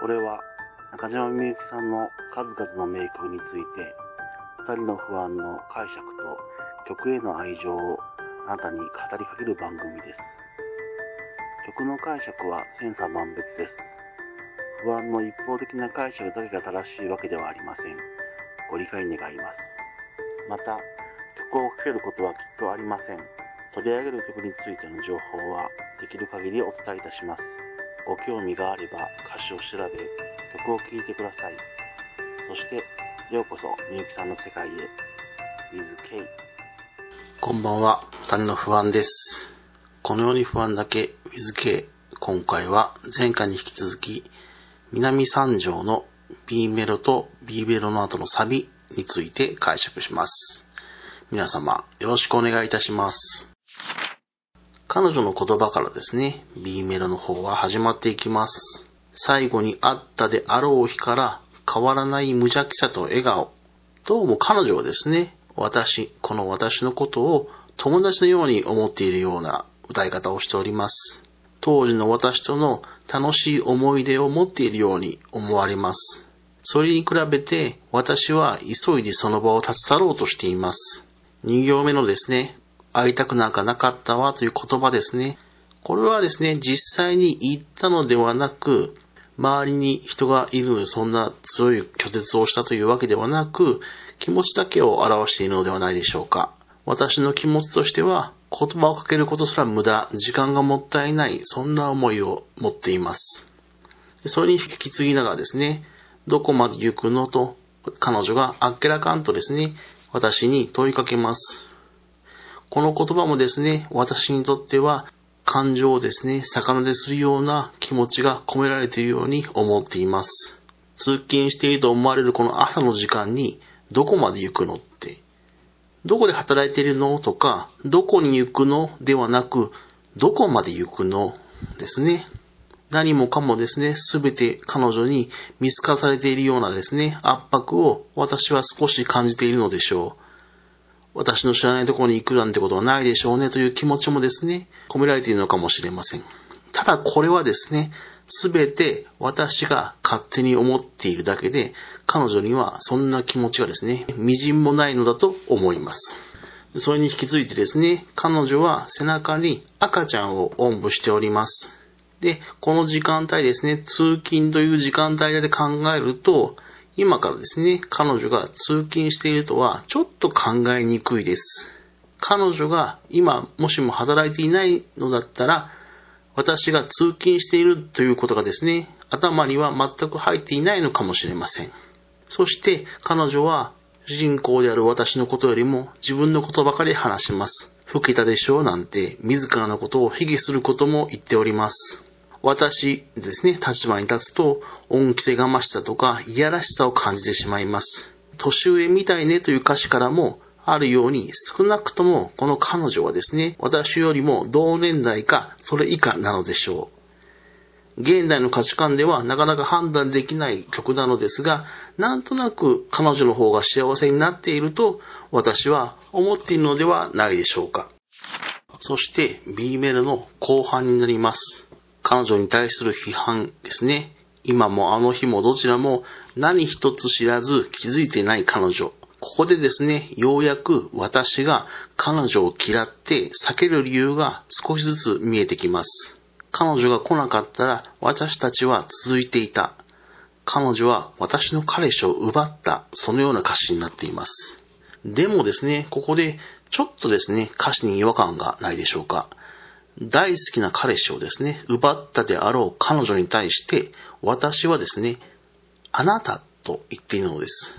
これは中島みゆきさんの数々の名曲について、二人の不安の解釈と曲への愛情をあなたに語りかける番組です。曲の解釈は千差万別です。不安の一方的な解釈だけが正しいわけではありません。ご理解願います。また、曲をかけることはきっとありません。取り上げる曲についての情報はできる限りお伝えいたします。ご興味があれば歌詞を調べ、曲を聴いてください。そして、ようこそみゆきさんの世界へ。With K。こんばんは、谷の不安です。このように不安だけ with K。今回は前回に引き続き、南三条の B メロと B メロの後のサビについて解釈します。皆様、よろしくお願いいたします。彼女の言葉からですね、B メロの方は始まっていきます。最後にあったであろう日から変わらない無邪気さと笑顔。どうも彼女はですね、私、この私のことを友達のように思っているような歌い方をしております。当時の私との楽しい思い出を持っているように思われます。それに比べて私は急いでその場を立ち去ろうとしています。2行目のですね、会いたくなんかなかったわという言葉ですね。これはですね、実際に言ったのではなく、周りに人がいるのでそんな強い拒絶をしたというわけではなく、気持ちだけを表しているのではないでしょうか。私の気持ちとしては、言葉をかけることすら無駄、時間がもったいない、そんな思いを持っています。それに引き継ぎながらですね、どこまで行くのと、彼女があっけらかんとですね、私に問いかけます。この言葉もですね、私にとっては感情をですね、逆なでするような気持ちが込められているように思っています。通勤していると思われるこの朝の時間に、どこまで行くのって、どこで働いているのとか、どこに行くのではなく、どこまで行くのですね。何もかもですね、すべて彼女に見透かされているようなですね、圧迫を私は少し感じているのでしょう。私の知らないところに行くなんてことはないでしょうねという気持ちもですね、込められているのかもしれません。ただこれはですね、すべて私が勝手に思っているだけで、彼女にはそんな気持ちがですね、微塵もないのだと思います。それに引き継いでですね、彼女は背中に赤ちゃんをおんぶしております。で、この時間帯ですね、通勤という時間帯で考えると、今からですね、彼女が通勤しているとはちょっと考えにくいです。彼女が今もしも働いていないのだったら、私が通勤しているということがですね、頭には全く入っていないのかもしれません。そして彼女は主人公である私のことよりも自分のことばかり話します。老けたでしょうなんて自らのことを卑下することも言っております。私ですね、立場に立つと恩着せがましさとかいやらしさを感じてしまいます。年上みたいねという歌詞からもあるように少なくともこの彼女はですね、私よりも同年代かそれ以下なのでしょう。現代の価値観ではなかなか判断できない曲なのですが、なんとなく彼女の方が幸せになっていると私は思っているのではないでしょうか。そして B メロの後半になります。彼女に対する批判ですね。今もあの日もどちらも何一つ知らず気づいてない彼女。ここでですね、ようやく私が彼女を嫌って避ける理由が少しずつ見えてきます。彼女が来なかったら私たちは続いていた。彼女は私の彼氏を奪った。そのような歌詞になっています。でもですね、ここでちょっとですね、歌詞に違和感がないでしょうか。大好きな彼氏をですね、奪ったであろう彼女に対して、私はですね、あなたと言っているのです。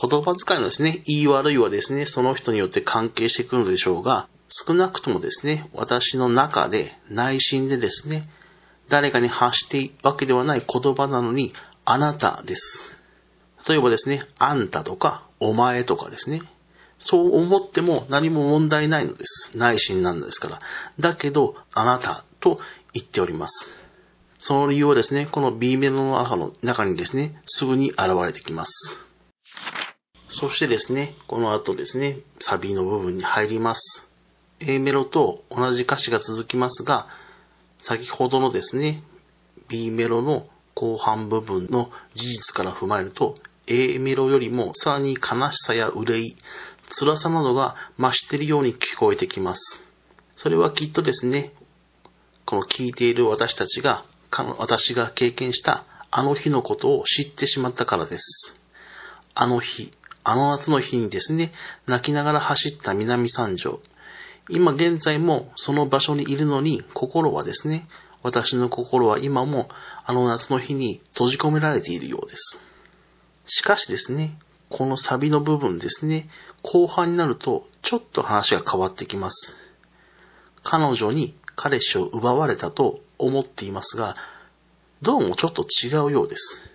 言葉遣いのですね、言い悪いはですね、その人によって関係してくるのでしょうが、少なくともですね、私の中で、内心でですね、誰かに発しているわけではない言葉なのに、あなたです。例えばですね、あんたとか、お前とかですね、そう思っても何も問題ないのです。内心なんですから。だけど、あなたと言っております。その理由はですね、この B メロの中の中にですね、すぐに現れてきます。そしてですね、この後ですね、サビの部分に入ります。A メロと同じ歌詞が続きますが、先ほどのですね、B メロの後半部分の事実から踏まえると、A メロよりもさらに悲しさや憂い、辛さなどが増しているように聞こえてきます。それはきっとですね、この聞いている私たちが、私が経験したあの日のことを知ってしまったからです。あの日、あの夏の日にですね、泣きながら走った南三条。今現在もその場所にいるのに心はですね、私の心は今もあの夏の日に閉じ込められているようです。しかしですね、このサビの部分ですね、後半になるとちょっと話が変わってきます。彼女に彼氏を奪われたと思っていますが、どうもちょっと違うようです。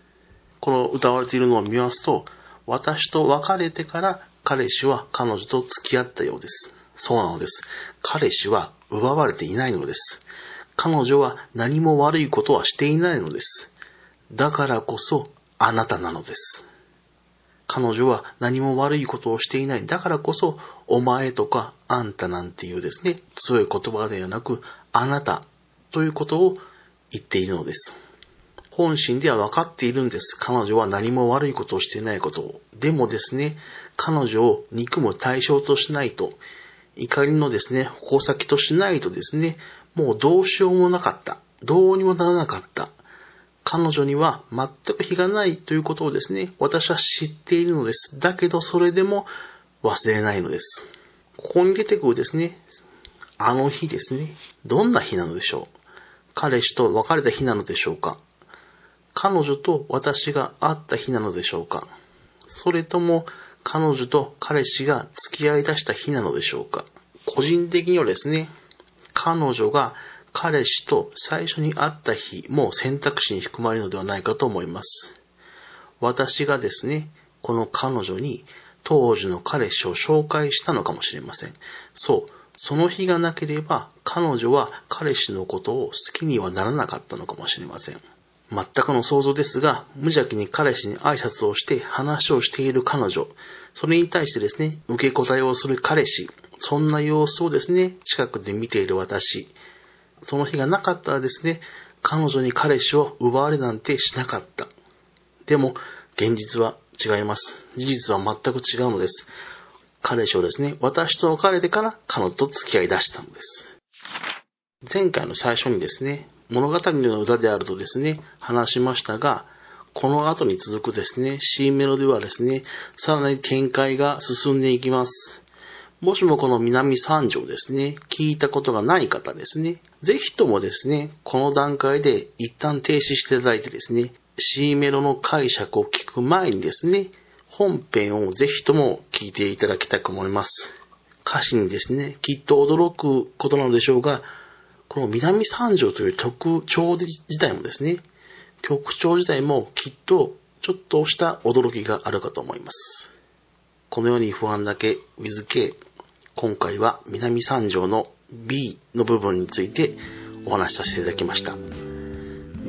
この歌われているのを見ますと、私と別れてから彼氏は彼女と付き合ったようです。そうなのです。彼氏は奪われていないのです。彼女は何も悪いことはしていないのです。だからこそあなたなのです。彼女は何も悪いことをしていない。だからこそ、お前とかあんたなんていうですね、強い言葉ではなく、あなたということを言っているのです。本心では分かっているんです。彼女は何も悪いことをしていないことを。でもですね、彼女を憎む対象としないと、怒りのですね、矛先としないとですね、もうどうしようもなかった。どうにもならなかった。彼女には全く非がないということをですね、私は知っているのです。だけどそれでも忘れないのです。ここに出てくるですね、あの日ですね、どんな日なのでしょう彼氏と別れた日なのでしょうか彼女と私が会った日なのでしょうかそれとも彼女と彼氏が付き合い出した日なのでしょうか個人的にはですね、彼女が彼氏と最初に会った日も選択肢に含まれるのではないかと思います。私がですね、この彼女に当時の彼氏を紹介したのかもしれません。そう、その日がなければ彼女は彼氏のことを好きにはならなかったのかもしれません。全くの想像ですが、無邪気に彼氏に挨拶をして話をしている彼女、それに対してですね、受け答えをする彼氏、そんな様子をですね、近くで見ている私、その日がなかったらですね、彼女に彼氏を奪われなんてしなかった。でも、現実は違います。事実は全く違うのです。彼氏をですね、私と別れてから彼女と付き合い出したのです。前回の最初にですね、物語の歌であるとですね、話しましたが、この後に続くですね、C メロではですね、さらに展開が進んでいきます。もしもこの南三条ですね、聞いたことがない方ですね、ぜひともですね、この段階で一旦停止していただいてですね、C メロの解釈を聞く前にですね、本編をぜひとも聞いていただきたく思います。歌詞にですね、きっと驚くことなのでしょうが、この南三条という曲調自体もですね、曲調自体もきっとちょっとした驚きがあるかと思います。このように不安だけ with K 今回は南三条の B の部分についてお話しさせていただきました。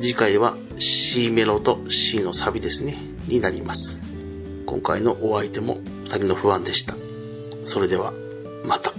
次回は C メロと C のサビですね、になります。今回のお相手も旅の不安でした。それでは、また。